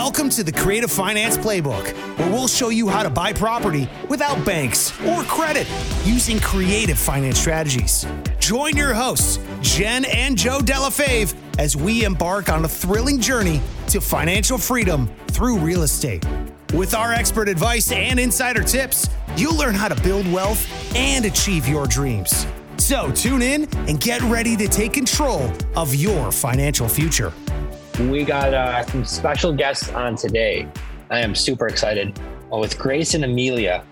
Welcome to the Creative Finance Playbook, where we'll show you how to buy property without banks or credit using creative finance strategies. Join your hosts, Jenn and Joe Dellefave, as we embark on a thrilling journey to financial freedom through real estate. With our expert advice and insider tips, you'll learn how to build wealth and achieve your dreams. So tune in and get ready to take control of your financial future. We got uh, some special guests on today. I am super excited with Grace and Amelia.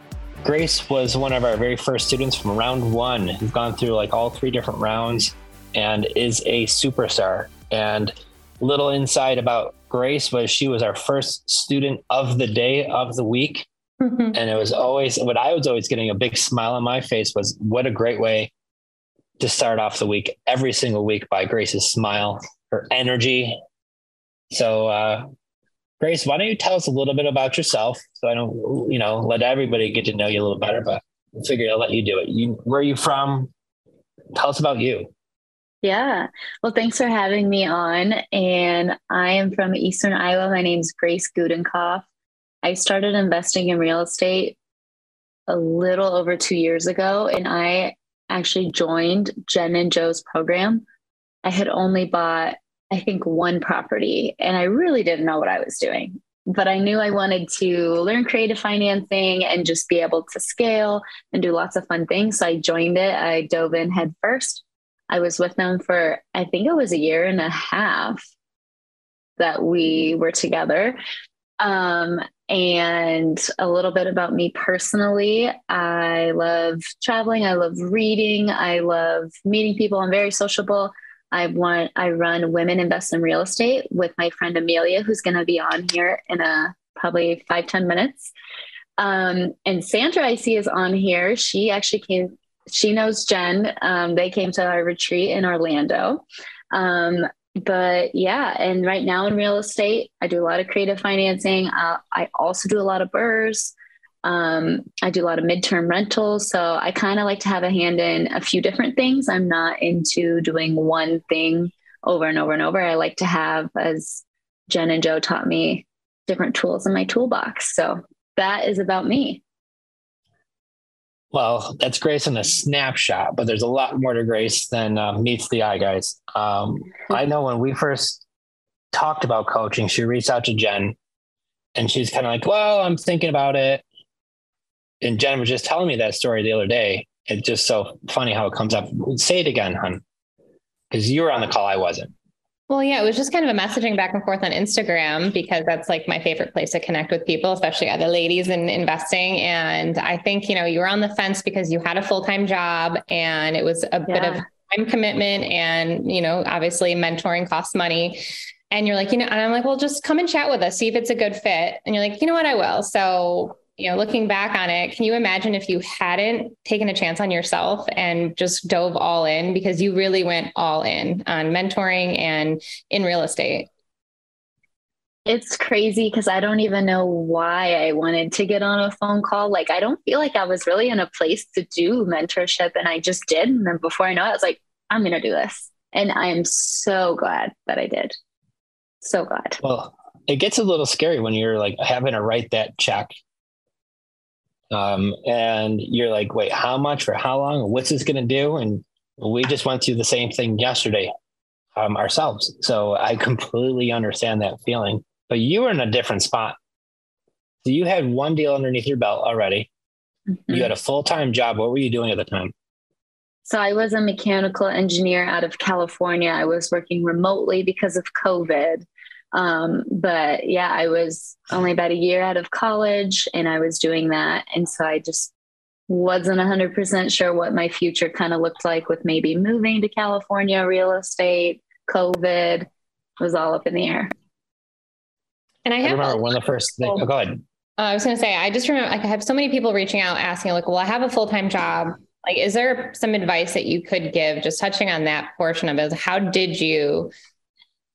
Grace was one of our very first students from round one who's gone through like all three different rounds and is a superstar. And little insight about Grace was she was our first student of the day of the week. Mm-hmm. And it was always what I was always getting a big smile on my face was what a great way to start off the week every single week by Grace's smile, her energy, so, uh, Grace, why don't you tell us a little bit about yourself? So I don't, you know, let everybody get to know you a little better, but I figure I'll let you do it. You, where are you from? Tell us about you. Yeah. Well, thanks for having me on. And I am from Eastern Iowa. My name is Grace Gudenkoff. I started investing in real estate a little over two years ago, and I actually joined Jenn and Joe's program. I had only bought I think, one property. And I really didn't know what I was doing. But I knew I wanted to learn creative financing and just be able to scale and do lots of fun things. So I joined it. I dove in head first. I was with them for, I think it was a year and a half that we were together. Um, and a little bit about me personally. I love traveling. I love reading. I love meeting people. I'm very sociable. I want I run Women Invest in Real Estate with my friend Amelia, who's going to be on here in a probably five ten minutes. Um, and Sandra, I see, is on here. She actually came. She knows Jenn. Um, they came to our retreat in Orlando. Um, but yeah, and right now in real estate, I do a lot of creative financing. Uh, I also do a lot of BRRRRs. Um, I do a lot of midterm rentals. So I kind of like to have a hand in a few different things. I'm not into doing one thing over and over and over. I like to have, as Jenn and Joe taught me, different tools in my toolbox. So that is about me. Well, that's Grace in a snapshot, but there's a lot more to Grace than uh, meets the eye, guys. Um, I know when we first talked about coaching, she reached out to Jenn and she's kind of like, well, I'm thinking about it and Jenn was just telling me that story the other day. It's just so funny how it comes up. Say it again, hun, because you were on the call. I wasn't. Well, yeah, it was just kind of a messaging back and forth on Instagram because that's like my favorite place to connect with people, especially other ladies in investing. And I think, you know, you were on the fence because you had a full time job and it was a yeah. bit of time commitment and, you know, obviously mentoring costs money. And you're like, you know, and I'm like, well, just come and chat with us, see if it's a good fit. And you're like, you know what, I will. So you know, looking back on it, can you imagine if you hadn't taken a chance on yourself and just dove all in because you really went all in on mentoring and in real estate? It's crazy because I don't even know why I wanted to get on a phone call. Like, I don't feel like I was really in a place to do mentorship, and I just did. And then before I know it, I was like, I'm going to do this. And I am so glad that I did. So glad. Well, it gets a little scary when you're like having to write that check um, and you're like, wait, how much for how long? What's this going to do? And we just went through the same thing yesterday um, ourselves. So I completely understand that feeling. But you were in a different spot. So you had one deal underneath your belt already. Mm-hmm. You had a full time job. What were you doing at the time? So I was a mechanical engineer out of California. I was working remotely because of COVID. Um, but yeah, I was only about a year out of college and I was doing that. And so I just wasn't 100% sure what my future kind of looked like with maybe moving to California, real estate, COVID was all up in the air. And I, I remember one of the first things. Oh, go ahead. Uh, I was going to say, I just remember like I have so many people reaching out asking, like, well, I have a full time job. Like, is there some advice that you could give? Just touching on that portion of it. How did you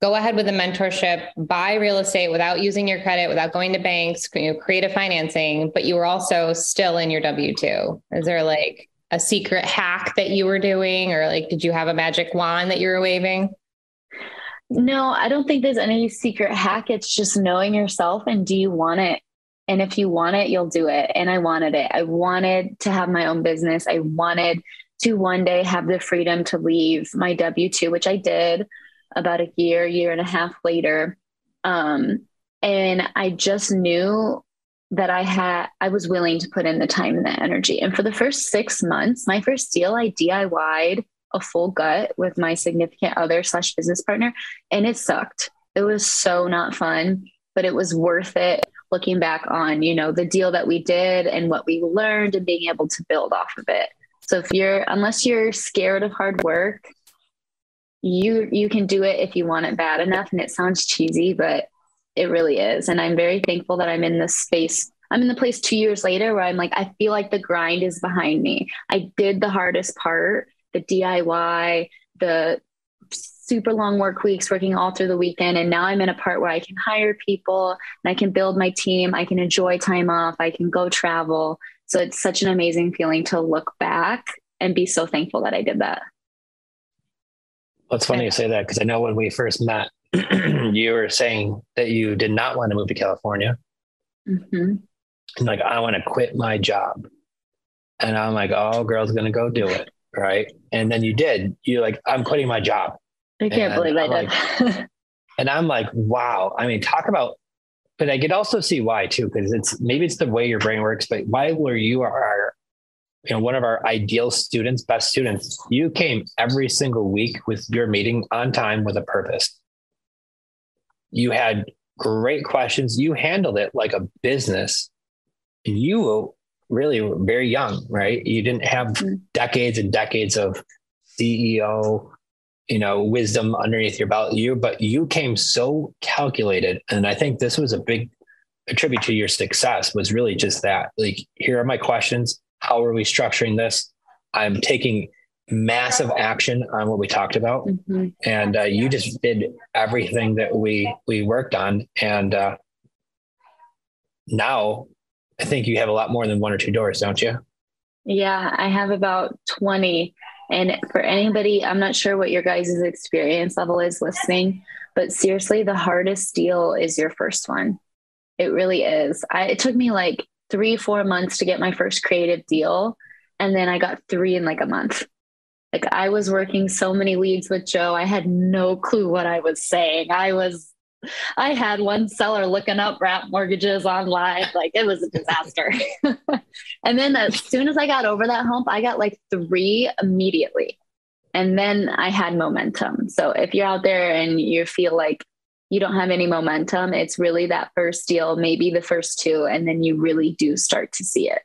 go ahead with a mentorship, buy real estate without using your credit, without going to banks, you know, creative financing, but you were also still in your W 2? Is there like a secret hack that you were doing, or like did you have a magic wand that you were waving? No, I don't think there's any secret hack. It's just knowing yourself and do you want it? And if you want it, you'll do it. And I wanted it. I wanted to have my own business. I wanted to one day have the freedom to leave my W 2, which I did about a year, year and a half later. Um, and I just knew that I had, I was willing to put in the time and the energy. And for the first six months, my first deal, I DIY'd a full gut with my significant other slash business partner, and it sucked. It was so not fun, but it was worth it looking back on, you know, the deal that we did and what we learned and being able to build off of it. So if you're unless you're scared of hard work, you you can do it if you want it bad enough and it sounds cheesy, but it really is. And I'm very thankful that I'm in this space. I'm in the place 2 years later where I'm like I feel like the grind is behind me. I did the hardest part, the DIY, the super long work weeks working all through the weekend and now i'm in a part where i can hire people and i can build my team i can enjoy time off i can go travel so it's such an amazing feeling to look back and be so thankful that i did that well, it's funny you say that because i know when we first met you were saying that you did not want to move to california mm-hmm. and like i want to quit my job and i'm like oh girl's gonna go do it right and then you did you're like i'm quitting my job I can't and believe I did. Like, and I'm like, wow. I mean, talk about, but I could also see why too, because it's maybe it's the way your brain works. But why were you our, you know, one of our ideal students, best students? You came every single week with your meeting on time with a purpose. You had great questions. You handled it like a business. You were really were very young, right? You didn't have mm-hmm. decades and decades of CEO you know wisdom underneath your belt you but you came so calculated and i think this was a big attribute to your success was really just that like here are my questions how are we structuring this i'm taking massive action on what we talked about mm-hmm. and uh, you just did everything that we we worked on and uh, now i think you have a lot more than one or two doors don't you yeah i have about 20 and for anybody, I'm not sure what your guys' experience level is listening, but seriously, the hardest deal is your first one. It really is. I, it took me like three, four months to get my first creative deal. And then I got three in like a month. Like I was working so many leads with Joe. I had no clue what I was saying. I was I had one seller looking up wrap mortgages online. Like it was a disaster. and then as soon as I got over that hump, I got like three immediately. And then I had momentum. So if you're out there and you feel like you don't have any momentum, it's really that first deal, maybe the first two, and then you really do start to see it.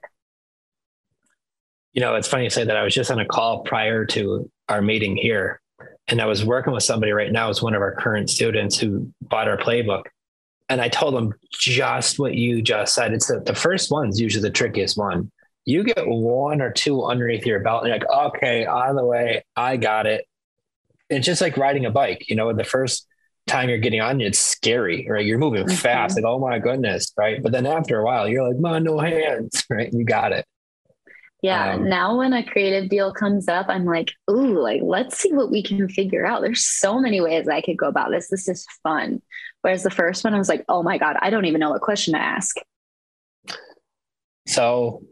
You know, it's funny you say that. I was just on a call prior to our meeting here and I was working with somebody right now, it's one of our current students who bought our playbook. And I told them just what you just said. It's the, the first one's usually the trickiest one. You get one or two underneath your belt, and you're like, okay, on the way, I got it. It's just like riding a bike, you know, the first time you're getting on, it's scary, right? You're moving mm-hmm. fast, like, oh my goodness, right? But then after a while, you're like, man, no hands, right? You got it. Yeah. Um, now when a creative deal comes up, I'm like, ooh, like let's see what we can figure out. There's so many ways I could go about this. This is fun. Whereas the first one, I was like, oh my God, I don't even know what question to ask. So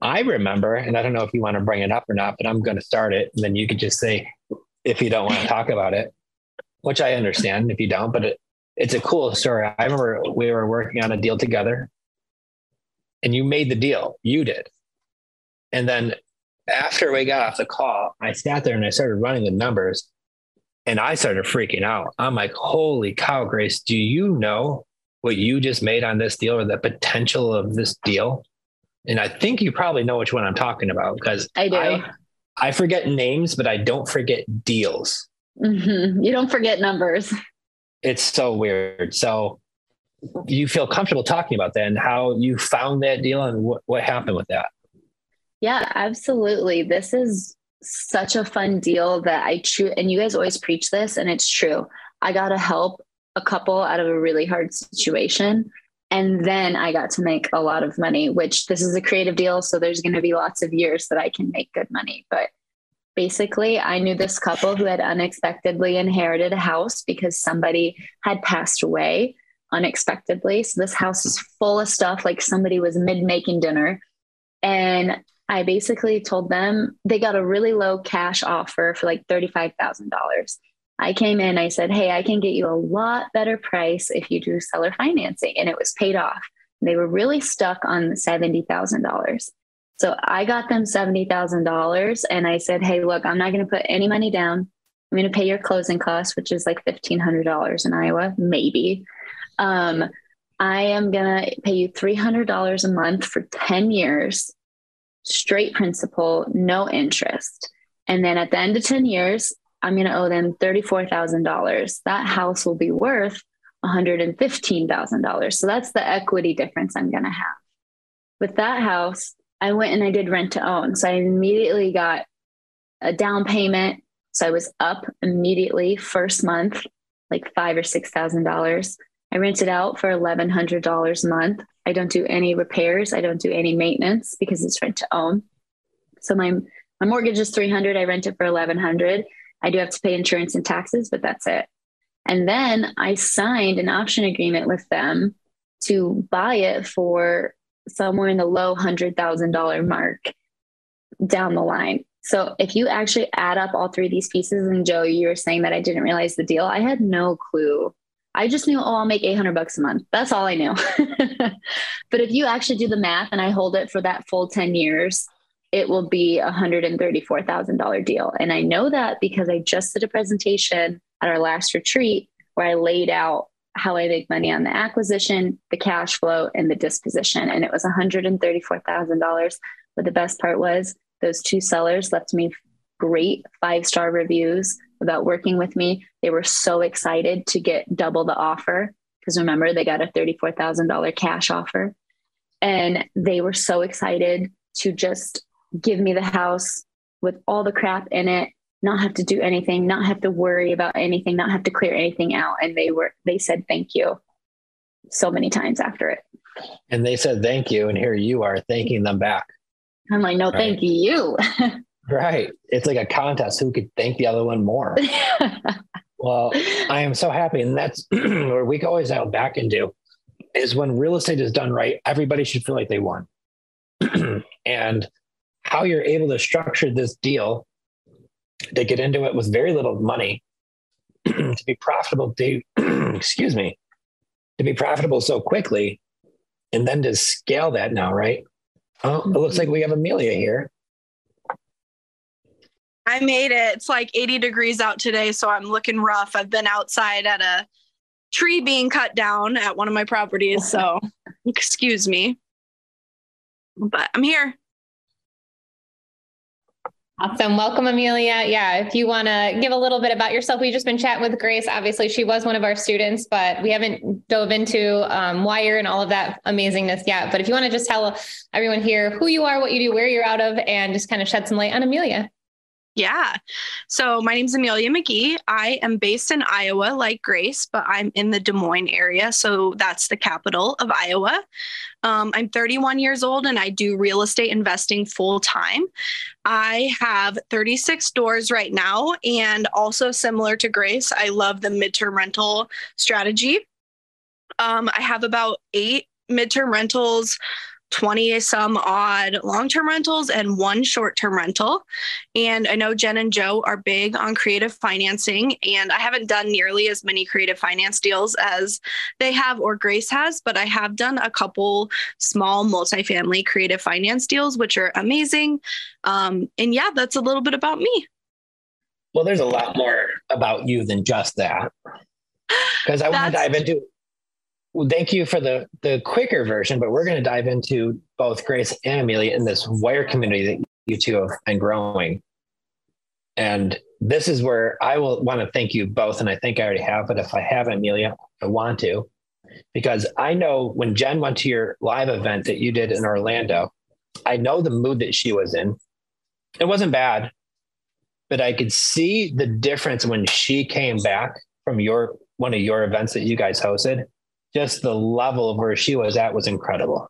I remember, and I don't know if you want to bring it up or not, but I'm going to start it. And then you could just say, if you don't want to talk about it, which I understand if you don't, but it, it's a cool story. I remember we were working on a deal together and you made the deal. You did. And then after we got off the call, I sat there and I started running the numbers and I started freaking out. I'm like, holy cow, Grace, do you know what you just made on this deal or the potential of this deal? And I think you probably know which one I'm talking about because I do. I, I forget names, but I don't forget deals. Mm-hmm. You don't forget numbers. It's so weird. So you feel comfortable talking about that and how you found that deal and what, what happened with that? Yeah, absolutely. This is such a fun deal that I true and you guys always preach this and it's true. I got to help a couple out of a really hard situation and then I got to make a lot of money, which this is a creative deal so there's going to be lots of years that I can make good money, but basically, I knew this couple who had unexpectedly inherited a house because somebody had passed away unexpectedly. So this house is full of stuff, like somebody was mid making dinner. And I basically told them they got a really low cash offer for like $35,000. I came in, I said, Hey, I can get you a lot better price if you do seller financing. And it was paid off. They were really stuck on $70,000. So I got them $70,000 and I said, Hey, look, I'm not going to put any money down. I'm going to pay your closing costs, which is like $1,500 in Iowa, maybe. Um, I am going to pay you $300 a month for 10 years, straight principal, no interest. And then at the end of 10 years, I'm going to owe them $34,000. That house will be worth $115,000. So that's the equity difference I'm going to have. With that house, I went and I did rent to own. So I immediately got a down payment. So I was up immediately first month, like five or six thousand dollars. I rent it out for eleven hundred dollars a month. I don't do any repairs. I don't do any maintenance because it's rent to own. So my my mortgage is three hundred. I rent it for eleven hundred. I do have to pay insurance and taxes, but that's it. And then I signed an option agreement with them to buy it for somewhere in the low hundred thousand dollar mark down the line. So if you actually add up all three of these pieces, and Joe, you were saying that I didn't realize the deal. I had no clue. I just knew, oh, I'll make 800 bucks a month. That's all I knew. but if you actually do the math and I hold it for that full 10 years, it will be a $134,000 deal. And I know that because I just did a presentation at our last retreat where I laid out how I make money on the acquisition, the cash flow, and the disposition. And it was $134,000. But the best part was those two sellers left me great five star reviews about working with me. They were so excited to get double the offer because remember, they got a $34,000 cash offer. And they were so excited to just give me the house with all the crap in it not have to do anything, not have to worry about anything, not have to clear anything out. And they were, they said thank you so many times after it. And they said thank you. And here you are thanking them back. I'm like, no, right. thank you. right. It's like a contest who could thank the other one more. well, I am so happy. And that's where we always out back into is when real estate is done right, everybody should feel like they won. and how you're able to structure this deal to get into it with very little money to be profitable to excuse me to be profitable so quickly and then to scale that now right? Oh it looks like mm-hmm. we have amelia here. I made it. It's like 80 degrees out today so i'm looking rough. I've been outside at a tree being cut down at one of my properties so excuse me. But i'm here Awesome. Welcome, Amelia. Yeah, if you want to give a little bit about yourself, we've just been chatting with Grace. Obviously, she was one of our students, but we haven't dove into um, WIIRE and all of that amazingness yet. But if you want to just tell everyone here who you are, what you do, where you're out of, and just kind of shed some light on Amelia. Yeah. So my name is Amelia McGee. I am based in Iowa, like Grace, but I'm in the Des Moines area. So that's the capital of Iowa. Um, I'm 31 years old and I do real estate investing full time. I have 36 doors right now. And also similar to Grace, I love the midterm rental strategy. Um, I have about eight midterm rentals 20 some odd long term rentals and one short term rental. And I know Jenn and Joe are big on creative financing, and I haven't done nearly as many creative finance deals as they have or Grace has, but I have done a couple small multifamily creative finance deals, which are amazing. Um, and yeah, that's a little bit about me. Well, there's a lot more about you than just that. Because I want to dive into well, thank you for the the quicker version, but we're going to dive into both Grace and Amelia in this WIIRE community that you two have been growing. And this is where I will want to thank you both. And I think I already have, but if I haven't, Amelia, I want to, because I know when Jenn went to your live event that you did in Orlando, I know the mood that she was in. It wasn't bad, but I could see the difference when she came back from your one of your events that you guys hosted just the level of where she was at was incredible.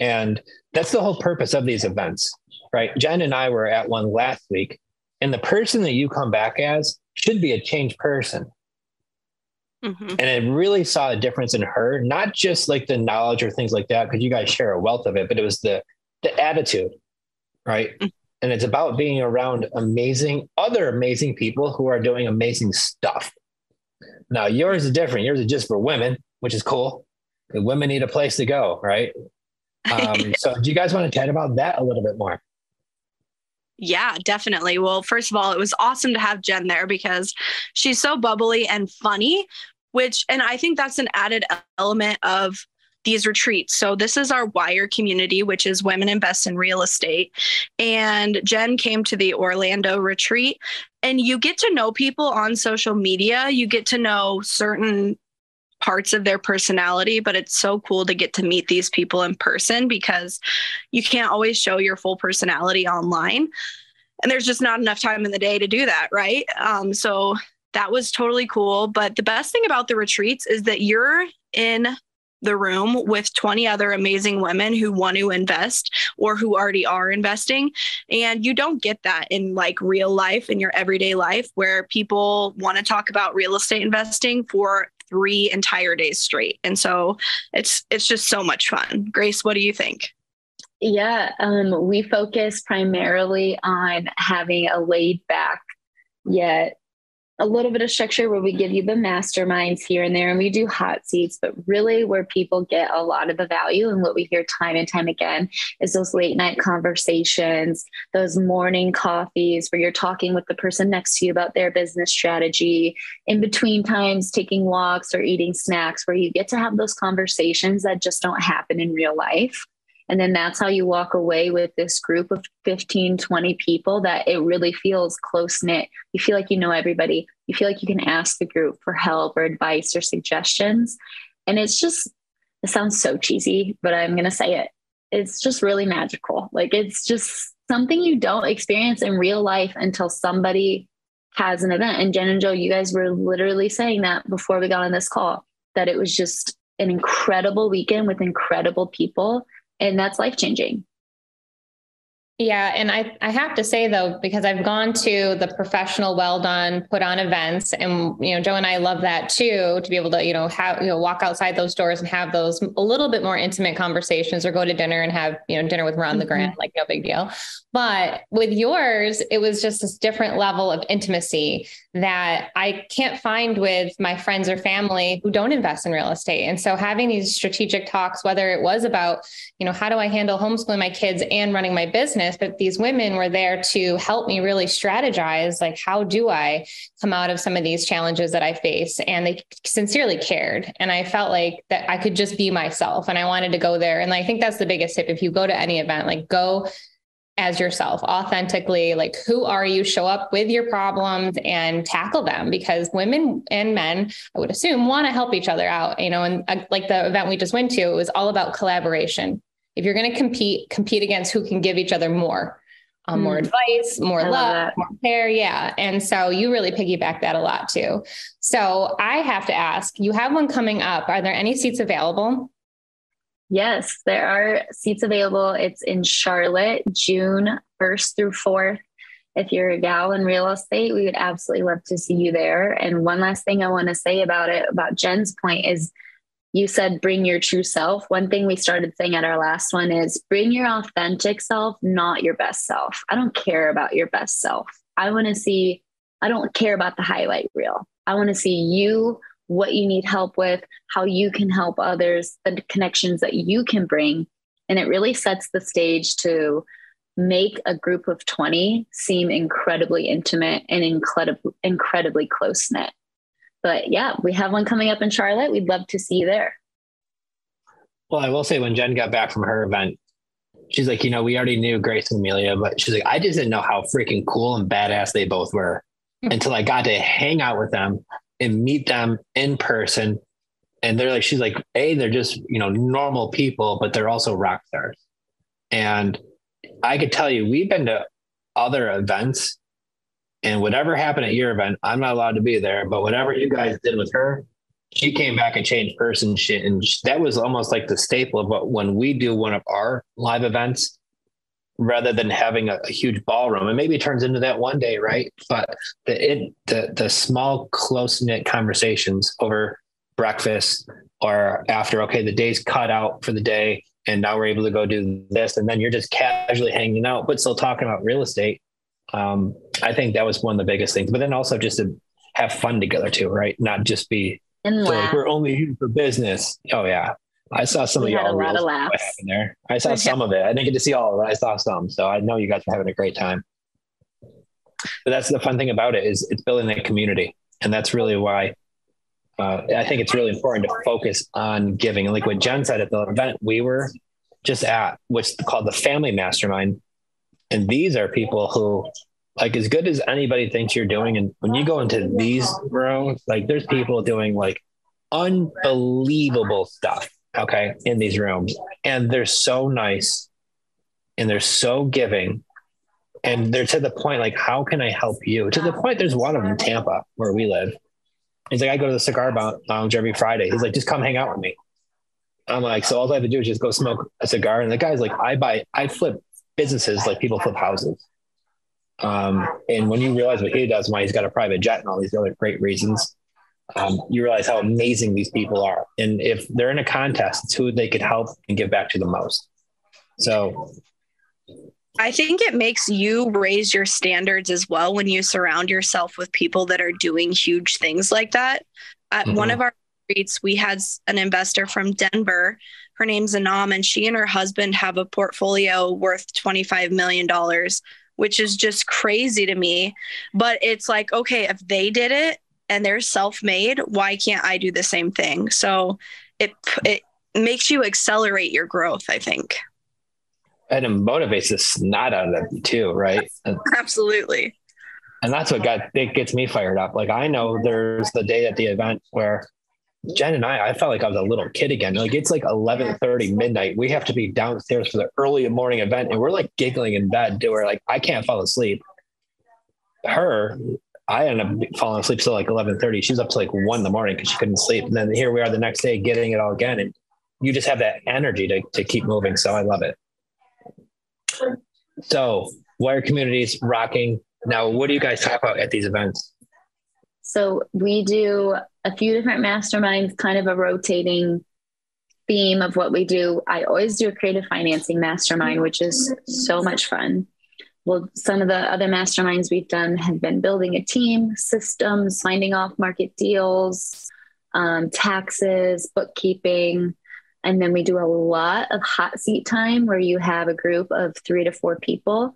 And that's the whole purpose of these events, right? Jenn and I were at one last week, And the person that you come back as should be a changed person. Mm-hmm. And I really saw a difference in her, not just like the knowledge or things like that, because you guys share a wealth of it, but it was the the attitude, right? Mm-hmm. And it's about being around amazing, other amazing people who are doing amazing stuff. Now, yours is different. Yours is just for women, which is cool. Women need a place to go, right? Um, so, do you guys want to chat about that a little bit more? Yeah, definitely. Well, first of all, it was awesome to have Jenn there because she's so bubbly and funny, which, and I think that's an added element of these retreats. So, this is our WIIRE community, which is Women Invest in Real Estate. And Jenn came to the Orlando retreat, and you get to know people on social media. You get to know certain parts of their personality, but it's so cool to get to meet these people in person because you can't always show your full personality online. And there's just not enough time in the day to do that, right? Um, so that was totally cool. But the best thing about the retreats is that you're in the room with 20 other amazing women who want to invest or who already are investing. And you don't get that in like real life, in your everyday life, where people want to talk about real estate investing for three entire days straight. And so it's it's just so much fun. Grace, what do you think? Yeah, um, we focus primarily on having a laid back yet a little bit of structure where we give you the masterminds here and there and we do hot seats but really where people get a lot of the value and what we hear time and time again is those late night conversations those morning coffees where you're talking with the person next to you about their business strategy in between times taking walks or eating snacks where you get to have those conversations that just don't happen in real life and then that's how you walk away with this group of 15, 20 people that it really feels close knit. You feel like you know everybody. You feel like you can ask the group for help or advice or suggestions. And it's just, it sounds so cheesy, but I'm going to say it. It's just really magical. Like it's just something you don't experience in real life until somebody has an event. And Jenn and Joe, you guys were literally saying that before we got on this call, that it was just an incredible weekend with incredible people and that's life changing. Yeah. And I, I have to say though, because I've gone to the professional, well done, put on events and, you know, Joe and I love that too, to be able to, you know, have, you know, walk outside those doors and have those a little bit more intimate conversations or go to dinner and have, you know, dinner with Ron mm-hmm. the Grand, like no big deal. But with yours, it was just this different level of intimacy that I can't find with my friends or family who don't invest in real estate. And so having these strategic talks, whether it was about, you know, how do I handle homeschooling my kids and running my business, but these women were there to help me really strategize, like, how do I come out of some of these challenges that I face? And they sincerely cared. And I felt like that I could just be myself and I wanted to go there. And I think that's the biggest tip. If you go to any event, like go as yourself authentically like who are you show up with your problems and tackle them because women and men i would assume want to help each other out you know and uh, like the event we just went to it was all about collaboration if you're going to compete compete against who can give each other more um, mm. more advice more I love more care yeah and so you really piggyback that a lot too so i have to ask you have one coming up are there any seats available Yes, there are seats available. It's in Charlotte, June 1st through 4th. If you're a gal in real estate, we would absolutely love to see you there. And one last thing I want to say about it, about Jenn's point, is you said bring your true self. One thing we started saying at our last one is bring your authentic self, not your best self. I don't care about your best self. I want to see, I don't care about the highlight reel. I want to see you what you need help with, how you can help others, the connections that you can bring. And it really sets the stage to make a group of 20 seem incredibly intimate and incredibly, incredibly close knit. But yeah, we have one coming up in Charlotte. We'd love to see you there. Well, I will say when Jenn got back from her event, she's like, you know, we already knew Grace and Amelia, but she's like, I just didn't know how freaking cool and badass they both were hmm. until I got to hang out with them and meet them in person. And they're like, she's like, A, they're just, you know, normal people, but they're also rock stars. And I could tell you, we've been to other events and whatever happened at your event, I'm not allowed to be there, but whatever you guys did with her, she came back and changed person shit. And that was almost like the staple of what when we do one of our live events, rather than having a, a, huge ballroom. And maybe it turns into that one day, right? But the it the the small close knit conversations over breakfast or after okay, the day's cut out for the day, and now we're able to go do this, and then you're just casually hanging out, but still talking about real estate. Um, I think that was one of the biggest things. But then also just to have fun together too, right? Not just be like we're only here for business. Oh yeah, I saw some we of y'all. A lot of laughs there. I saw some of it. I didn't get to see all of it. I saw some, so I know you guys are having a great time. But that's the fun thing about it is it's building that community, and that's really why uh, I think it's really important to focus on giving. And like what Jenn said at the event we were just at, what's called the Family Mastermind, and these are people who like as good as anybody thinks you're doing. And when you go into these rooms, like there's people doing like unbelievable stuff okay, in these rooms. And they're so nice and they're so giving. And they're to the point, like, how can I help you? To the point, there's one of them in Tampa where we live. He's like, I go to the cigar lounge every Friday. He's like, just come hang out with me. I'm like, so all I have to do is just go smoke a cigar. And the guy's like, I buy, I flip businesses like people flip houses. Um, and when you realize what he does, why he's got a private jet and all these other great reasons, um, you realize how amazing these people are. And if they're in a contest, it's who they could help and give back to the most. So I think it makes you raise your standards as well when you surround yourself with people that are doing huge things like that. At mm-hmm. one of our retreats, we had an investor from Denver. Her name's Anam, and she and her husband have a portfolio worth $25 million, which is just crazy to me. But it's like, okay, if they did it, and they're self-made why can't i do the same thing? So it it makes you accelerate your growth i think. And it motivates the snot out of them too right? Absolutely. And that's what got it gets me fired up. Like i know there's the day at the event where jenn and i i felt like i was a little kid again like it's like 11 30 midnight we have to be downstairs for the early morning event and we're like giggling in bed to where like i can't fall asleep her I ended up falling asleep till like eleven thirty. She was up to like one in the morning because she couldn't sleep. And then here we are the next day getting it all again. And you just have that energy to, to keep moving. So I love it. So WIIRE communities rocking. Now, what do you guys talk about at these events? So we do a few different masterminds, kind of a rotating theme of what we do. I always do a creative financing mastermind, which is so much fun well, some of the other masterminds we've done have been building a team, systems, finding off market deals, um, taxes, bookkeeping. And then we do a lot of hot seat time where you have a group of three to four people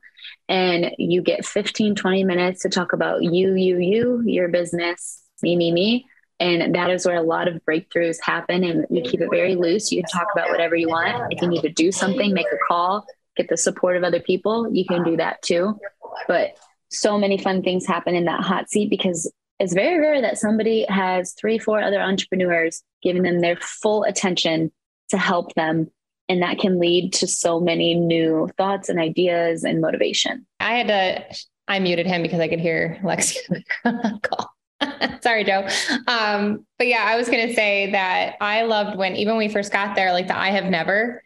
and you get 15, 20 minutes to talk about you, you, you, your business, me, me, me. And that is where a lot of breakthroughs happen. And we keep it very loose. You can talk about whatever you want. If you need to do something, make a call, get the support of other people, you can do that too. But so many fun things happen in that hot seat because it's very rare that somebody has three, four other entrepreneurs giving them their full attention to help them. And that can lead to so many new thoughts and ideas and motivation. I had to, I muted him because I could hear Lexi call. Sorry, Joe. Um, but yeah, I was going to say that I loved when, even when we first got there, like the I have never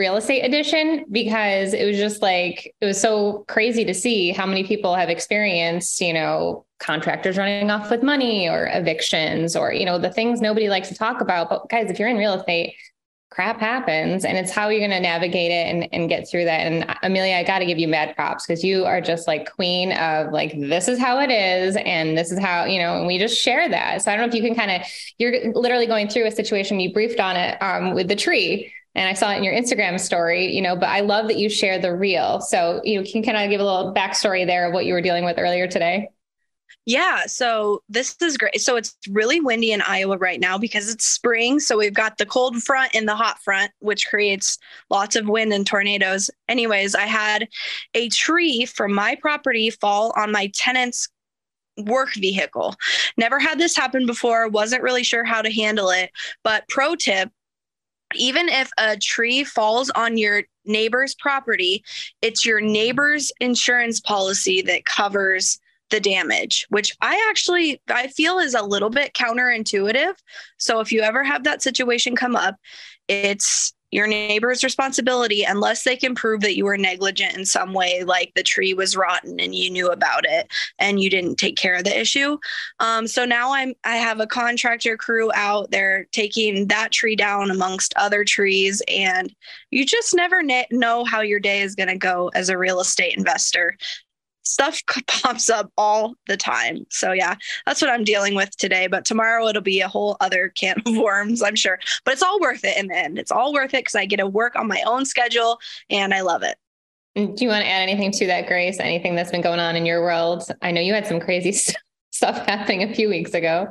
real estate edition because it was just like it was so crazy to see how many people have experienced you know contractors running off with money or evictions or you know the things nobody likes to talk about but guys if you're in real estate crap happens and it's how you're going to navigate it and, and get through that and amelia i got to give you mad props because you are just like queen of like this is how it is and this is how you know and we just share that so i don't know if you can kind of you're literally going through a situation you briefed on it um, with the tree and I saw it in your Instagram story, you know, but I love that you share the real. So you know, can kind of give a little backstory there of what you were dealing with earlier today. Yeah, so this is great. So it's really windy in Iowa right now because it's spring. So we've got the cold front and the hot front, which creates lots of wind and tornadoes. Anyways, I had a tree from my property fall on my tenant's work vehicle. Never had this happen before, wasn't really sure how to handle it. But pro tip even if a tree falls on your neighbor's property, it's your neighbor's insurance policy that covers the damage, which I actually I feel is a little bit counterintuitive. So if you ever have that situation come up, it's your neighbor's responsibility unless they can prove that you were negligent in some way, like the tree was rotten and you knew about it and you didn't take care of the issue. Um, so now I'm I have a contractor crew out there taking that tree down amongst other trees, and you just never know how your day is going to go as a real estate investor stuff pops up all the time. So yeah, that's what I'm dealing with today. But tomorrow it'll be a whole other can of worms, I'm sure. But it's all worth it in the end. It's all worth it because I get to work on my own schedule and I love it. Mm, do you want to add anything to that, Grace? Anything that's been going on in your world? I know you had some crazy stuff happening a few weeks ago.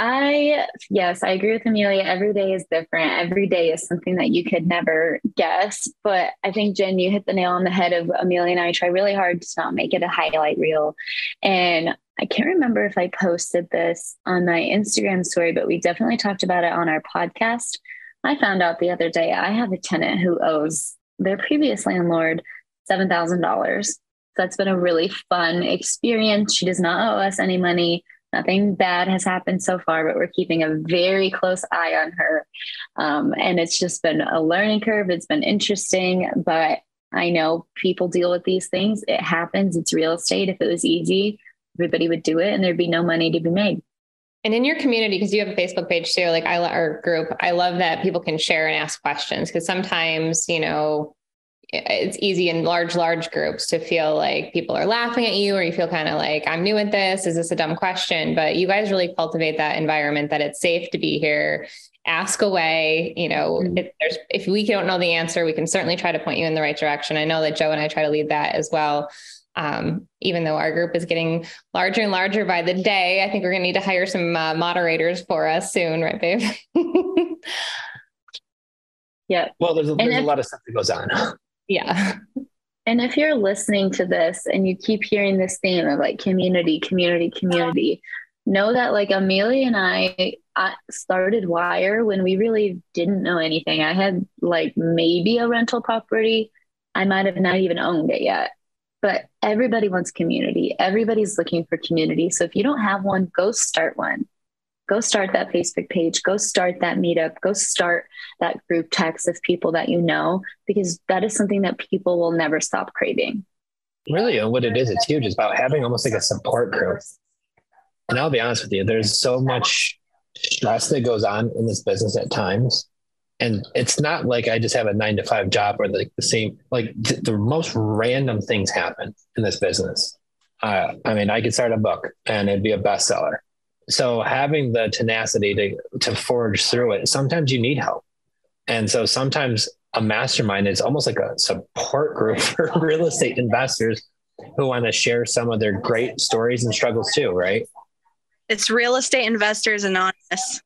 I, yes, I agree with Amelia. Every day is different. Every day is something that you could never guess. But I think, Jenn, you hit the nail on the head of Amelia and I try really hard to not make it a highlight reel. And I can't remember if I posted this on my Instagram story, but we definitely talked about it on our podcast. I found out the other day I have a tenant who owes their previous landlord $7,000. That's been a really fun experience. She does not owe us any money Nothing bad has happened so far, but we're keeping a very close eye on her. Um, and it's just been a learning curve. It's been interesting, but I know people deal with these things. It happens. It's real estate. If it was easy, everybody would do it and there'd be no money to be made. And in your community, because you have a Facebook page too, like I our group, I love that people can share and ask questions because sometimes, you know, it's easy in large large groups to feel like people are laughing at you or you feel kind of like i'm new at this. Is this a dumb question? But you guys really cultivate that environment that it's safe to be here. Ask away you know mm-hmm. if, if we don't know the answer we can certainly try to point you in the right direction. I know that joe and i try to lead that as well. Um, even though our group is getting larger and larger by the day i think we're going to need to hire some uh, moderators for us soon right babe? Yeah. Well there's, a, there's if, a lot of stuff that goes on yeah. And if you're listening to this and you keep hearing this theme of like community, community, community, know that like Amelia and I, I started WIIRE when we really didn't know anything. I had like maybe a rental property. I might have not even owned it yet. But everybody wants community. Everybody's looking for community. So if you don't have one, go start one go start that Facebook page, go start that meetup, go start that group text of people that you know, because that is something that people will never stop craving. Really, what it is, it's huge. It's about having almost like a support group. And I'll be honest with you, there's so much stress that goes on in this business at times. And it's not like I just have a nine to five job or like the same, like th- the most random things happen in this business. Uh, I mean, I could start a book and it'd be a bestseller so having the tenacity to to forge through it sometimes you need help. And so sometimes a mastermind is almost like a support group for real estate investors who want to share some of their great stories and struggles too right? It's real estate investors anonymous.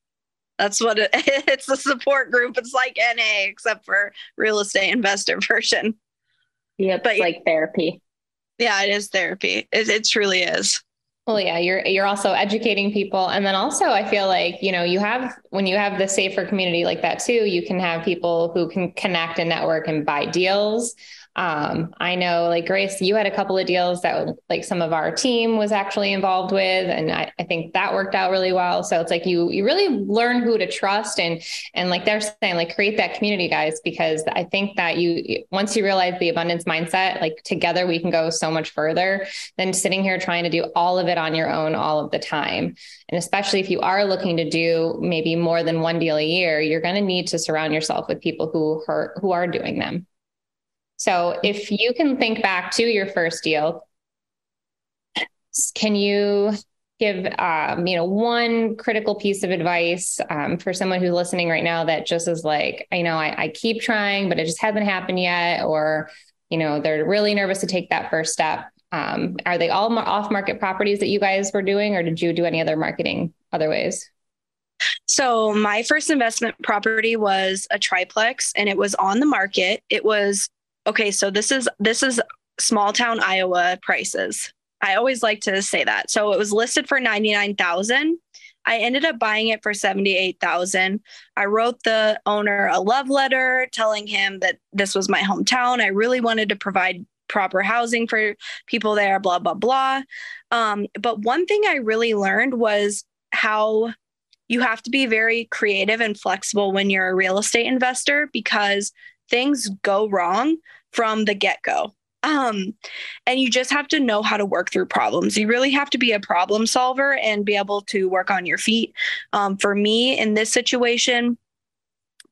That's what it, it's a support group. It's like na except for real estate investor version. Yeah but like therapy. Yeah it is therapy. It, it truly is well, yeah, you're you're also educating people, and then also I feel like you know you have when you have the safer community like that too, you can have people who can connect and network and buy deals. Um, I know, like Grace, you had a couple of deals that like some of our team was actually involved with, and I, I think that worked out really well. So it's like you you really learn who to trust, and and like they're saying, like create that community, guys, because I think that you once you realize the abundance mindset, like together we can go so much further than sitting here trying to do all of it on your own all of the time. And especially if you are looking to do maybe more than one deal a year, you're going to need to surround yourself with people who are, who are doing them. So if you can think back to your first deal, can you give um, you know one critical piece of advice um, for someone who's listening right now that just is like you know I, I, keep trying but it just hasn't happened yet or you know they're really nervous to take that first step um, are they all off market properties that you guys were doing or did you do any other marketing other ways? So my first investment property was a triplex and it was on the market. It was okay, so this is this is small town Iowa prices. I always like to say that. So it was listed for 99,000. I ended up buying it for 78,000. I wrote the owner a love letter telling him that this was my hometown. I really wanted to provide proper housing for people there, blah, blah, blah. Um, but one thing I really learned was how you have to be very creative and flexible when you're a real estate investor because things go wrong from the get go. Um, and you just have to know how to work through problems. You really have to be a problem solver and be able to work on your feet. Um, for me, in this situation,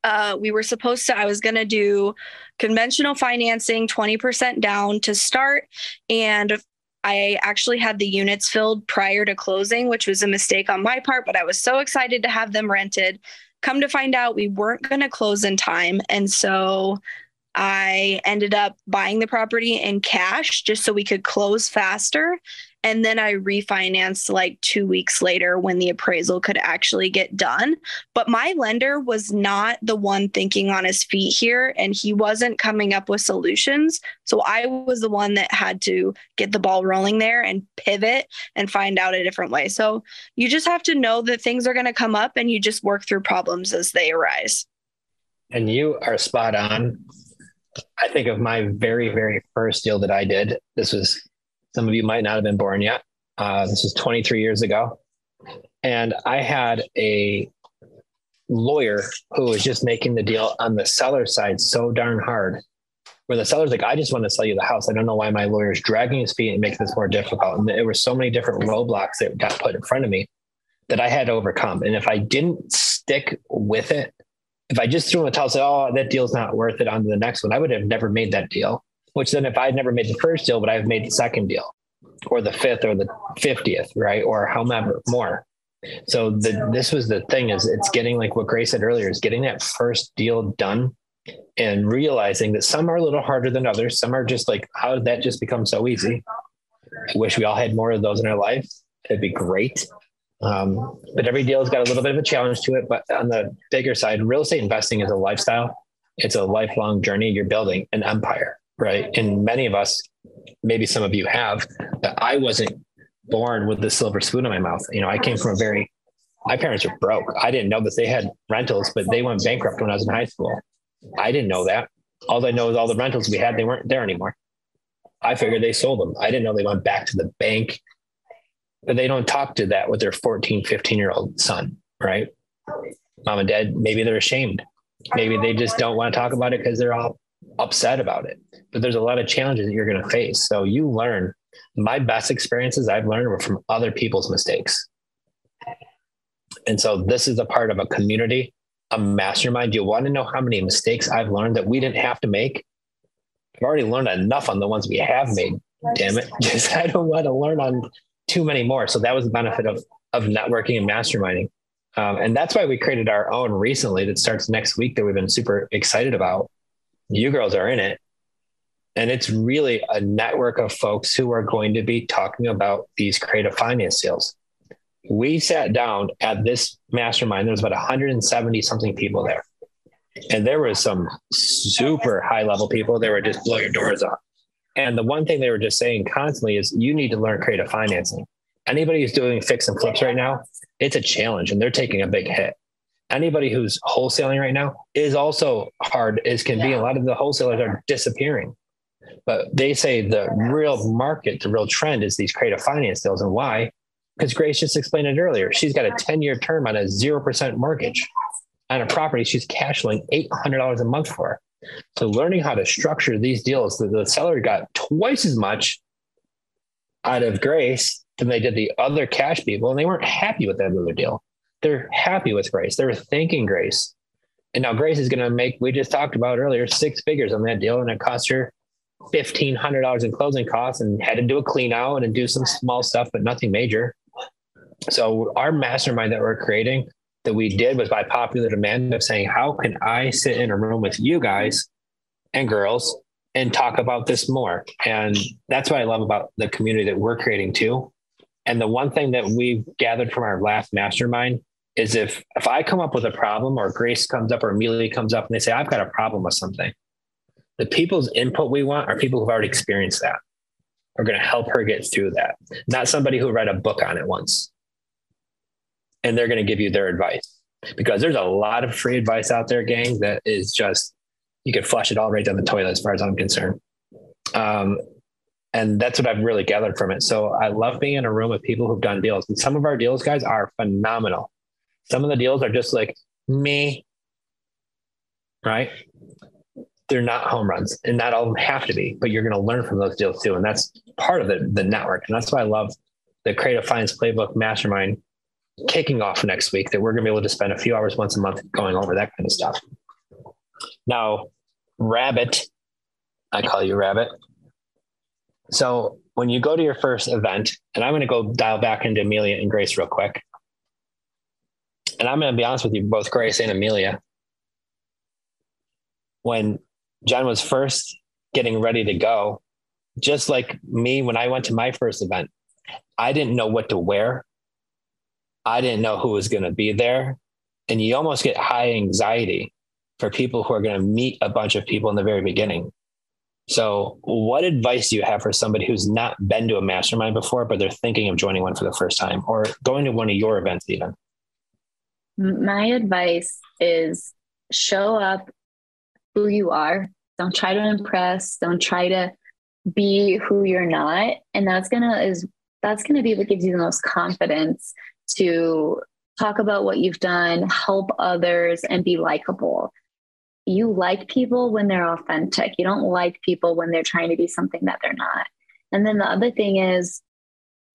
uh, we were supposed to, I was going to do conventional financing, 20% down to start. And I actually had the units filled prior to closing, which was a mistake on my part, but I was so excited to have them rented. Come to find out, we weren't going to close in time. And so I ended up buying the property in cash just so we could close faster. And then I refinanced like two weeks later when the appraisal could actually get done. But my lender was not the one thinking on his feet here, and he wasn't coming up with solutions. So I was the one that had to get the ball rolling there and pivot and find out a different way. So you just have to know that things are going to come up and you just work through problems as they arise. And you are spot on. I think of my very, very first deal that I did. This was some of you might not have been born yet. Uh, this was 23 years ago. And I had a lawyer who was just making the deal on the seller side so darn hard. Where the seller's like, I just want to sell you the house. I don't know why my lawyer's dragging his feet and making this more difficult. And there were so many different roadblocks that got put in front of me that I had to overcome. And if I didn't stick with it, if I just threw in the towel, say, "Oh, that deal's not worth it," on to the next one, I would have never made that deal which then if I'd never made the first deal, but I've made the second deal or the fifth or the 50th, right? Or however more. So the, this was the thing is it's getting like what Grace said earlier is getting that first deal done and realizing that some are a little harder than others. Some are just like, how did that just become so easy? I wish we all had more of those in our life. It'd be great. Um, but every deal has got a little bit of a challenge to it. But on the bigger side, real estate investing is a lifestyle. It's a lifelong journey. You're building an empire right? And many of us, maybe some of you have, that I wasn't born with the silver spoon in my mouth. You know, I came from a very, my parents were broke. I didn't know that they had rentals, but they went bankrupt when I was in high school. I didn't know that. All I know is all the rentals we had, they weren't there anymore. I figured they sold them. I didn't know they went back to the bank. But they don't talk to that with their 14, 15 year old son, right? Mom and dad, maybe they're ashamed. Maybe they just don't want to talk about it because they're all upset about it. But there's a lot of challenges that you're going to face. So you learn. My best experiences I've learned were from other people's mistakes. And so this is a part of a community, a mastermind. You want to know how many mistakes I've learned that we didn't have to make? I've already learned enough on the ones we have made. Damn it. Just I don't want to learn on too many more. So that was the benefit of of networking and masterminding. Um, and that's why we created our own recently that starts next week that we've been super excited about you girls are in it. And it's really a network of folks who are going to be talking about these creative finance deals. We sat down at this mastermind. There was about 170 something people there. And there was some super high level people that were just blow your doors off. And the one thing they were just saying constantly is you need to learn creative financing. Anybody who's doing fix and flips right now, it's a challenge and they're taking a big hit anybody who's wholesaling right now is also hard as can be. A lot of the wholesalers are disappearing. But they say the real market, the real trend is these creative finance deals. And why? Because Grace just explained it earlier. She's got a 10 year term on a 0% mortgage on a property she's cash flowing $800 a month for. So learning how to structure these deals, the, the seller got twice as much out of Grace than they did the other cash people, and they weren't happy with that other deal they're happy with Grace. They're thanking Grace. And now Grace is going to make, we just talked about earlier, six figures on that deal. And it cost her $1,500 in closing costs and had to do a clean out and do some small stuff, but nothing major. So our mastermind that we're creating that we did was by popular demand of saying, how can I sit in a room with you guys and girls and talk about this more? And that's what I love about the community that we're creating too. And the one thing that we've gathered from our last mastermind is if if I come up with a problem or Grace comes up or Amelia comes up and they say, I've got a problem with something, the people's input we want are people who've already experienced that. Are going to help her get through that. Not somebody who read a book on it once. And they're going to give you their advice. Because there's a lot of free advice out there, gang, that is just you could flush it all right down the toilet as far as I'm concerned. Um, and that's what I've really gathered from it. So I love being in a room with people who've done deals. And some of our deals, guys, are phenomenal Some of the deals are just like me, right? They're not home runs, and not all of them have to be, but you're going to learn from those deals too. And that's part of the, the network. And that's why I love the Creative Finance Playbook Mastermind kicking off next week that we're going to be able to spend a few hours once a month going over that kind of stuff. Now, Rabbit, I call you Rabbit. So when you go to your first event, and I'm going to go dial back into Amelia and Grace real quick. And I'm going to be honest with you, both Grace and Amelia. When John was first getting ready to go, just like me, when I went to my first event, I didn't know what to wear. I didn't know who was going to be there. And you almost get high anxiety for people who are going to meet a bunch of people in the very beginning. So, what advice do you have for somebody who's not been to a mastermind before, but they're thinking of joining one for the first time or going to one of your events, even? My advice is show up who you are. Don't try to impress. Don't try to be who you're not. And that's gonna is that's gonna be what gives you the most confidence to talk about what you've done, help others, and be likable you like people when they're authentic. You don't like people when they're trying to be something that they're not. And then the other thing is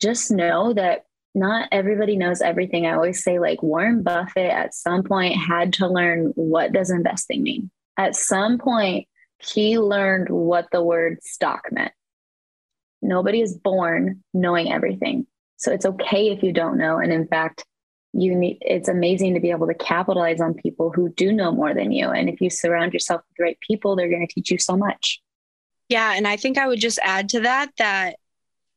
just know that not everybody knows everything. I always say, like, Warren Buffett at some point had to learn what does investing mean. At some point, he learned what the word stock meant. Nobody is born knowing everything. So it's okay if you don't know. And in fact, you need it's amazing to be able to capitalize on people who do know more than you and if you surround yourself with the right people they're going to teach you so much yeah and i think i would just add to that that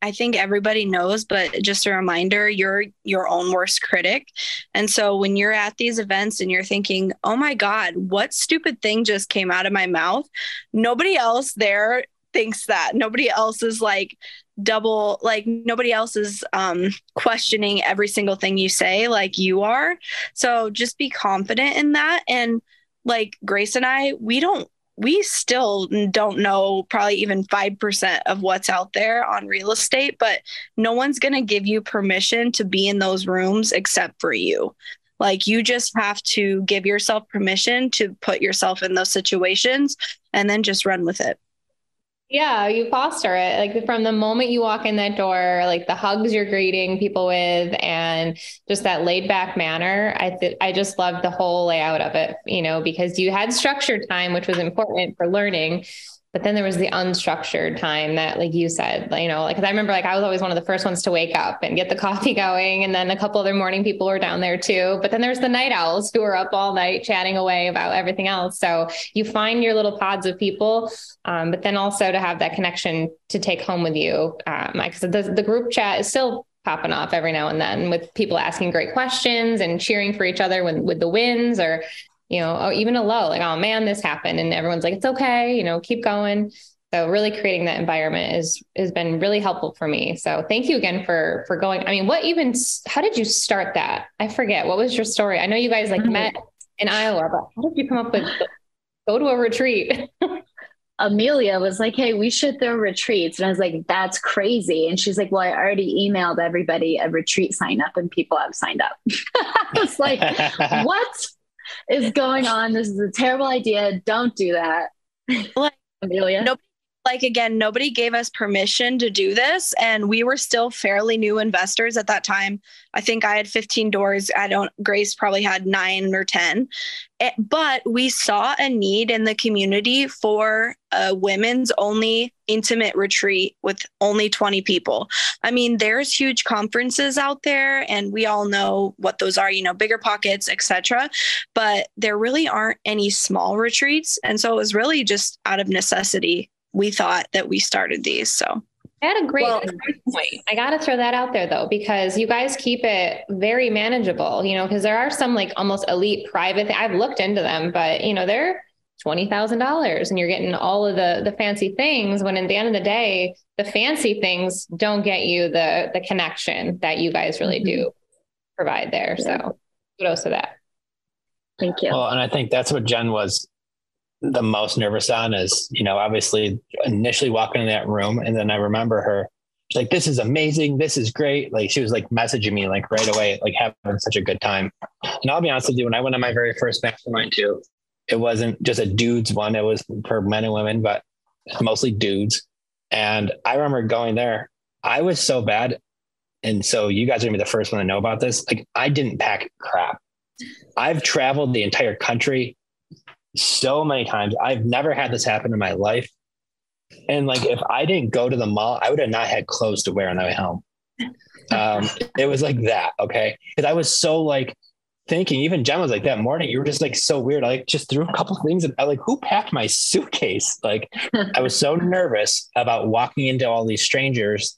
I think everybody knows, but just a reminder, you're your own worst critic. And so when you're at these events and you're thinking, oh my God, what stupid thing just came out of my mouth? Nobody else there thinks that. Nobody else is like, double like nobody else is um questioning every single thing you say like you are so just be confident in that and like grace and i we don't we still don't know probably even 5% of what's out there on real estate but no one's going to give you permission to be in those rooms except for you. Like you just have to give yourself permission to put yourself in those situations and then just run with it yeah, you foster it. Like from the moment you walk in that door, like the hugs you're greeting people with and just that laid back manner. I th- I just loved the whole layout of it, you know, because you had structured time, which was important for learning, but then there was the unstructured time that like you said you know like i remember like i was always one of the first ones to wake up and get the coffee going. And then a couple other morning people were down there too. But then there's the night owls who are up all night chatting away about everything else. So you find your little pods of people um, but then also to have that connection to take home with you um, like the, the group chat is still popping off every now and then with people asking great questions and cheering for each other with, with the wins or you know, or even a low, like, oh man, this happened. And everyone's like, it's okay, you know, keep going. So really creating that environment is has been really helpful for me. So thank you again for for going. I mean, what even how did you start that? I forget. What was your story? I know you guys like met in Iowa, but how did you come up with go to a retreat? Amelia was like, Hey, we should throw retreats. And I was like, That's crazy. And she's like, Well, I already emailed everybody a retreat sign up and people have signed up. I was like, What? Is going on. This is a terrible idea. Don't do that. Like, Amelia. Nobody like again nobody gave us permission to do this and we were still fairly new investors at that time. I think i had 15 doors. I don't grace probably had 9 or 10 it, but we saw a need in the community for a women's only intimate retreat with only 20 people. I mean there's huge conferences out there and we all know what those are you know BiggerPockets etc but there really aren't any small retreats and so it was really just out of necessity we thought that we started these. So I had a great well, point. I got to throw that out there though, because you guys keep it very manageable, you know, because there are some like almost elite private, th- I've looked into them, but you know, they're $20,000 and you're getting all of the, the fancy things when at the end of the day, the fancy things don't get you the, the connection that you guys really do mm-hmm. provide there. Yeah. So kudos to that. Thank you. Well, and I think that's what Jenn was the most nervous on is, you know, obviously initially walking in that room. And then I remember her She's like, this is amazing. This is great. Like she was like messaging me like right away, like having such a good time. And I'll be honest with you, when I went on my very first mastermind too, it wasn't just a dudes one. It was for men and women, but mostly dudes. And I remember going there. I was so bad. And so you guys are gonna be the first one to know about this. Like I didn't pack crap. I've traveled the entire country so many times. I've never had this happen in my life. And like if I didn't go to the mall, I would have not had clothes to wear on the way home. Um, it was like that, okay? Because I was so like thinking, even Jenn was like that morning, you were just like so weird. I like just threw a couple things and I like who packed my suitcase? Like I was so nervous about walking into all these strangers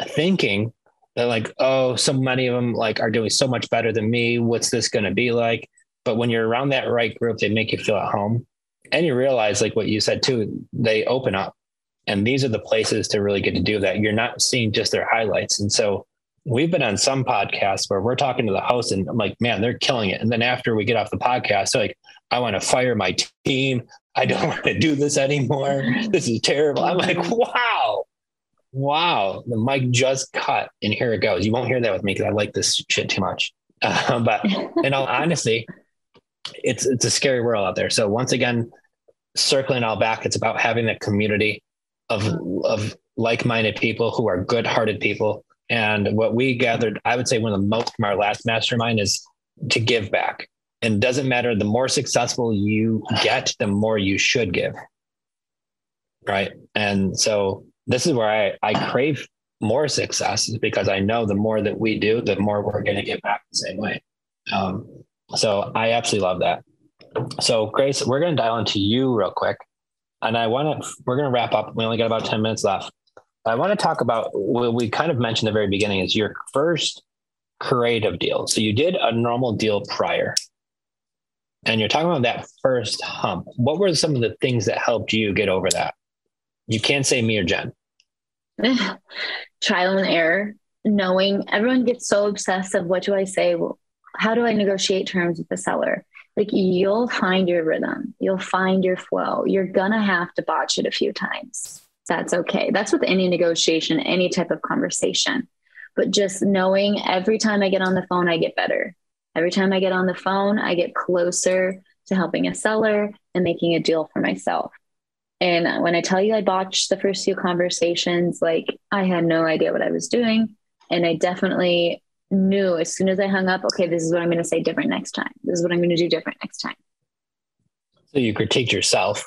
thinking that like, oh, so many of them like are doing so much better than me. What's this gonna be like? But when you're around that right group, they make you feel at home. And you realize, like what you said too, they open up. And these are the places to really get to do that. You're not seeing just their highlights. And so we've been on some podcasts where we're talking to the host and I'm like, man, they're killing it. And then after we get off the podcast, like, I want to fire my team. I don't want to do this anymore. This is terrible. I'm like, wow, wow, the mic just cut and here it goes. You won't hear that with me because I like this shit too much. Uh, but in all honesty, it's it's a scary world out there. So once again, circling all back, it's about having a community of of like-minded people who are good-hearted people. And what we gathered, I would say one of the most from our last mastermind is to give back. And doesn't matter, the more successful you get, the more you should give. Right. And so this is where I, I crave more success because I know the more that we do, the more we're going to get back the same way. Um, so I absolutely love that. So Grace, we're going to dial into you real quick. And I want to, we're going to wrap up. We only got about 10 minutes left. I want to talk about what we kind of mentioned the very beginning is your first creative deal. So you did a normal deal prior. And you're talking about that first hump. What were some of the things that helped you get over that? You can't say me or Jenn. Trial and error, knowing everyone gets so obsessed of what do I say? How do I negotiate terms with the seller? Like you'll find your rhythm, you'll find your flow. You're gonna have to botch it a few times. That's okay. That's with any negotiation, any type of conversation. But just knowing every time I get on the phone, I get better. Every time I get on the phone, I get closer to helping a seller and making a deal for myself. And when I tell you I botched the first few conversations, like I had no idea what I was doing. And I definitely knew as soon as I hung up, okay, this is what I'm going to say different next time. This is what I'm going to do different next time. So you critiqued yourself.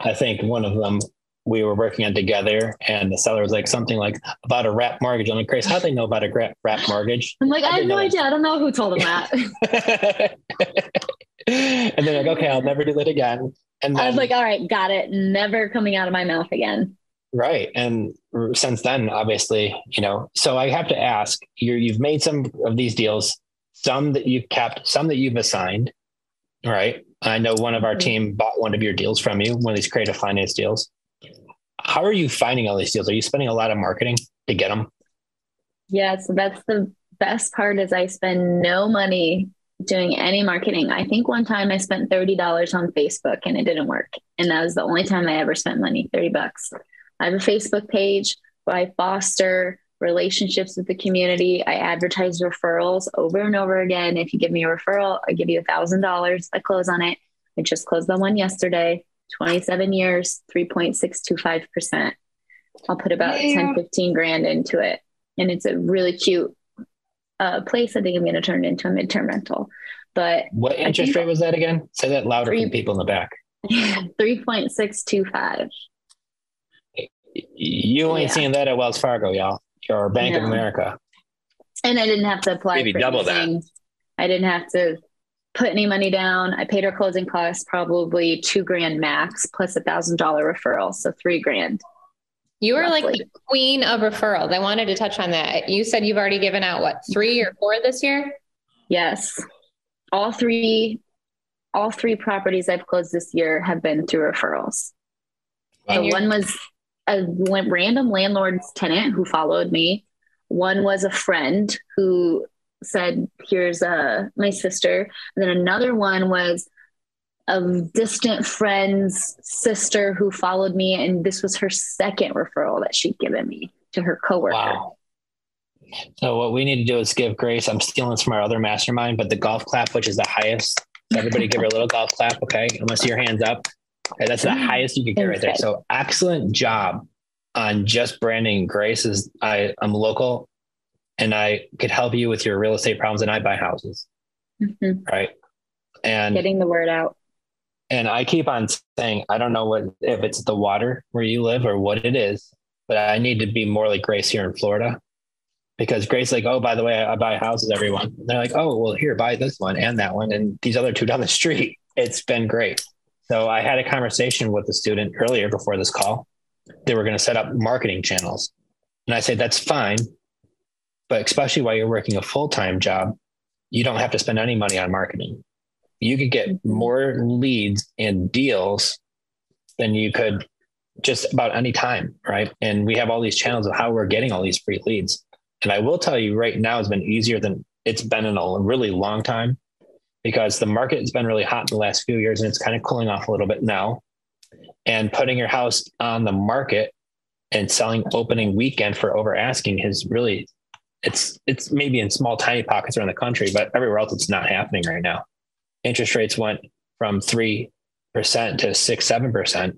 I think one of them we were working on together, and the seller was like something like about a wrap mortgage. I'm like, Grace, how do they know about a wrap mortgage? I'm like, I, I have no idea. I don't know who told them that. and they're like, okay, I'll never do that again. And then, I was like, all right, got it. Never coming out of my mouth again. Right. And since then, obviously, you know, so I have to ask you you've made some of these deals, some that you've kept, some that you've assigned. Right. I know one of our mm-hmm. team bought one of your deals from you, one of these creative finance deals. How are you finding all these deals? Are you spending a lot of marketing to get them? Yeah. So that's the best part is I spend no money doing any marketing. I think one time I spent $30 on Facebook and it didn't work. And that was the only time I ever spent money, 30 bucks. I have a Facebook page where I foster relationships with the community. I advertise referrals over and over again. If you give me a referral, I give you a thousand dollars. I close on it. I just closed the one yesterday, 27 years, 3.625%. I'll put about yeah. 10, 15 grand into it. And it's a really cute uh, place. I think I'm going to turn it into a midterm rental. But what interest rate was that again? Say that louder three, for people in the back. 3.625 you ain't yeah. seeing that at Wells Fargo, y'all, or Bank no. of America. And I didn't have to apply Maybe for double anything. that. I didn't have to put any money down. I paid our closing costs probably two grand max plus a thousand dollar referral, so three grand. You are roughly. like the queen of referrals. I wanted to touch on that. You said you've already given out what three or four this year? Yes, all three, all three properties I've closed this year have been through referrals. So one was a random landlord's tenant who followed me. One was a friend who said, "Here's uh, my sister," and then another one was a distant friend's sister who followed me, and this was her second referral that she'd given me to her coworker. Wow. So what we need to do is give Grace. I'm stealing this from our other mastermind, but the golf clap, which is the highest. Everybody, give her a little golf clap. Okay, see your hands up. Okay, that's the highest you could get right there. So excellent job on just branding Grace. Is I I'm local, and I could help you with your real estate problems, and I buy houses. Mm-hmm. Right. And getting the word out. And I keep on saying, I don't know what if it's the water where you live or what it is, but I need to be more like Grace here in Florida. Because Grace, like, oh, by the way, I, I buy houses, everyone. And they're like, oh, well, here, buy this one and that one and these other two down the street. It's been great. So I had a conversation with a student earlier before this call. They were going to set up marketing channels. And I said, that's fine. But especially while you're working a full time job, you don't have to spend any money on marketing you could get mm-hmm. more leads and deals than you could just about any time, right? And we have all these channels of how we're getting all these free leads. And I will tell you right now it's been easier than it's been in a really long time because the market has been really hot in the last few years and it's kind of cooling off a little bit now. And putting your house on the market and selling opening weekend for over asking has really it's it's maybe in small tiny pockets around the country, but everywhere else it's not happening right now. Interest rates went from 3% to 6 7%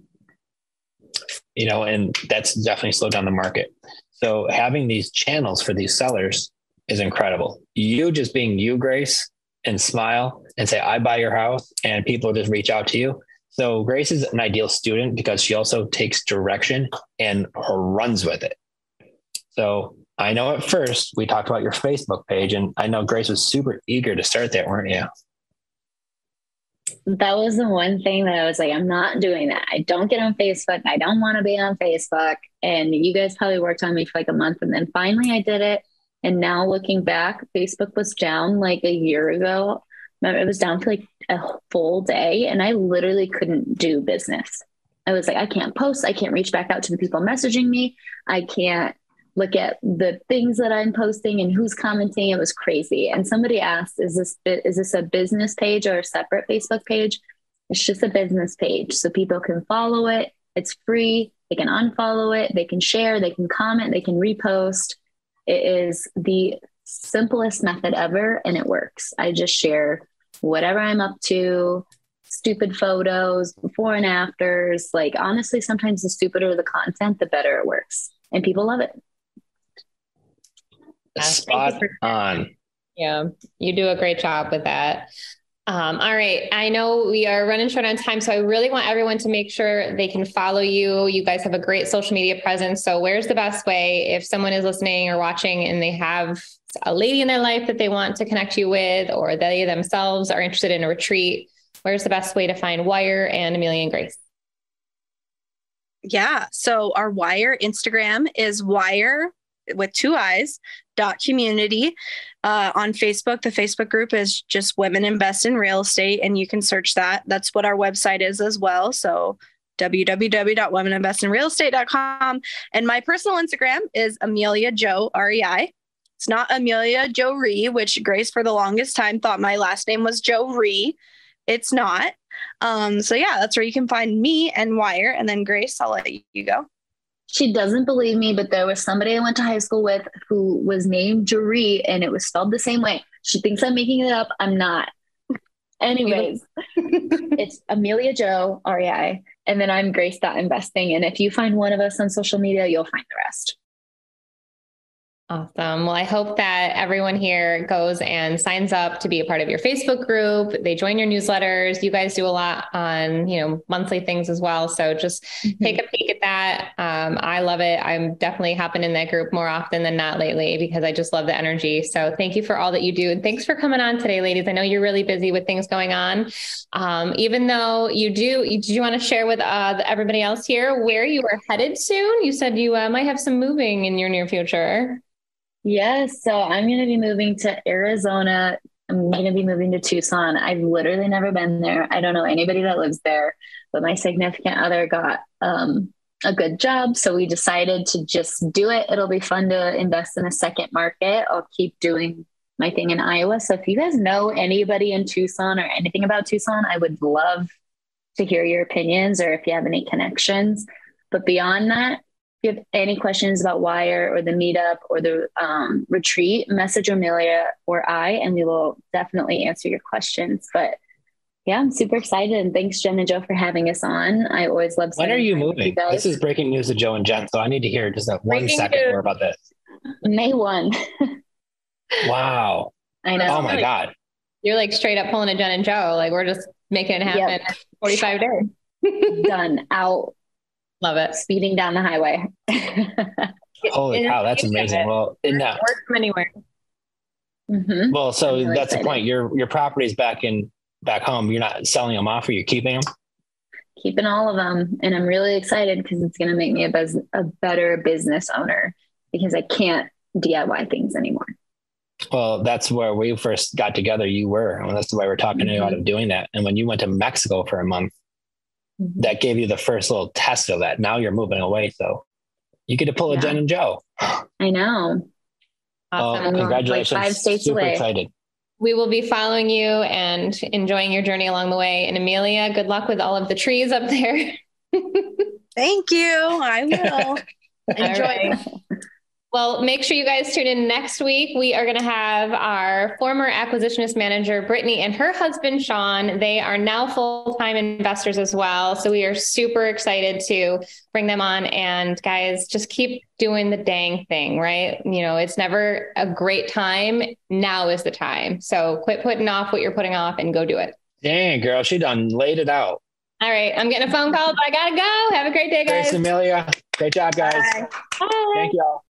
you know and that's definitely slowed down the market. So having these channels for these sellers is incredible. You just being you grace and smile and say i buy your house and people just reach out to you so grace is an ideal student because she also takes direction and runs with it so i know at first we talked about your facebook page and i know grace was super eager to start that weren't you that was the one thing that I was like, I'm not doing that. I don't get on Facebook. I don't want to be on Facebook. And you guys probably worked on me for like a month. And then finally I did it. And now looking back, Facebook was down like a year ago. It was down for like a full day. And I literally couldn't do business. I was like, I can't post. I can't reach back out to the people messaging me. I can't look at the things that I'm posting and who's commenting. It was crazy. And somebody asked, "Is this is this a business page or a separate Facebook page?" It's just a business page, so people can follow it. It's free. They can unfollow it. They can share. They can comment. They can repost. It is the simplest method ever, and it works. I just share whatever I'm up to, stupid photos, before and afters. Like honestly, sometimes the stupider the content, the better it works, and people love it. Spot for- on. Yeah, you do a great job with that. Um, all right. I know we are running short on time, so I really want everyone to make sure they can follow you. You guys have a great social media presence. So, where's the best way if someone is listening or watching and they have a lady in their life that they want to connect you with, or they themselves are interested in a retreat? Where's the best way to find WIIRE and Amelia and Grace? Yeah. So, our WIIRE Instagram is WIIRE with two eyes community uh, on facebook. The facebook group is just women invest in real estate and you can search that. That's what our website is as well. So www.womeninvestinrealestate.com and my personal instagram is amelia joe rei it's not amelia joe ree which grace for the longest time thought my last name was joe ree. It's not. Um, so yeah that's where you can find me and WIIRE. And then grace i'll let you go she doesn't believe me, but there was somebody I went to high school with who was named Jaree and it was spelled the same way. She thinks I'm making it up. I'm not. Anyways, it's Amelia Joe, REI. And then I'm Grace Investing. And if you find one of us on social media, you'll find the rest. Awesome. Well, I hope that everyone here goes and signs up to be a part of your Facebook group. They join your newsletters. You guys do a lot on, you know, monthly things as well. So just mm-hmm. take a peek at that. Um, I love it. I'm definitely hopping in that group more often than not lately because I just love the energy. So thank you for all that you do. And thanks for coming on today, ladies. I know you're really busy with things going on. Um, even though you do, did you want to share with uh, everybody else here where you are headed soon? You said you uh, might have some moving in your near future. Yes. So I'm going to be moving to Arizona. I'm going to be moving to Tucson. I've literally never been there. I don't know anybody that lives there, but my significant other got um, a good job. So we decided to just do it. It'll be fun to invest in a second market. I'll keep doing my thing in Iowa. So if you guys know anybody in Tucson or anything about Tucson, I would love to hear your opinions or if you have any connections. But beyond that, you have any questions about WIIRE or the meetup or the um, retreat, message Amelia or I, and we will definitely answer your questions. But yeah, I'm super excited. And thanks, Jenn and Joe, for having us on. I always love When are you moving? You this is breaking news to Joe and Jenn. So I need to hear just that one second news. more about this. May 1. wow. I know. Oh my God. You're like straight up pulling a Jenn and Joe. Like we're just making it happen yep. 45 days. Done. Out. Love it. Speeding down the highway. Holy cow, that's amazing. Well, in that work from anywhere. Mm-hmm. Well, so really that's excited. the point. Your your property's back in back home. You're not selling them off, or you're keeping them. Keeping all of them, and I'm really excited because it's going to make me a, bes- a better business owner because I can't DIY things anymore. Well, that's where we first got together. You were, and that's why we're talking mm-hmm. about doing that. And when you went to Mexico for a month, mm-hmm. that gave you the first little test of that. Now you're moving away, so you get to pull a. Jenn and Joe. I know. Awesome. Well, congratulations! Like five states Super away. excited. We will be following you and enjoying your journey along the way. And Amelia, good luck with all of the trees up there. Thank you. I will. Enjoy. Well, make sure you guys tune in next week. We are going to have our former acquisitionist manager, Brittany, and her husband, Sean. They are now full time investors as well. So we are super excited to bring them on. And guys, just keep doing the dang thing, right? You know, it's never a great time. Now is the time. So quit putting off what you're putting off and go do it. Dang, girl, she done laid it out. All right. I'm getting a phone call, but I got to go. Have a great day, guys. Thanks, Amelia. Great job, guys. Bye. Bye. Thank y'all.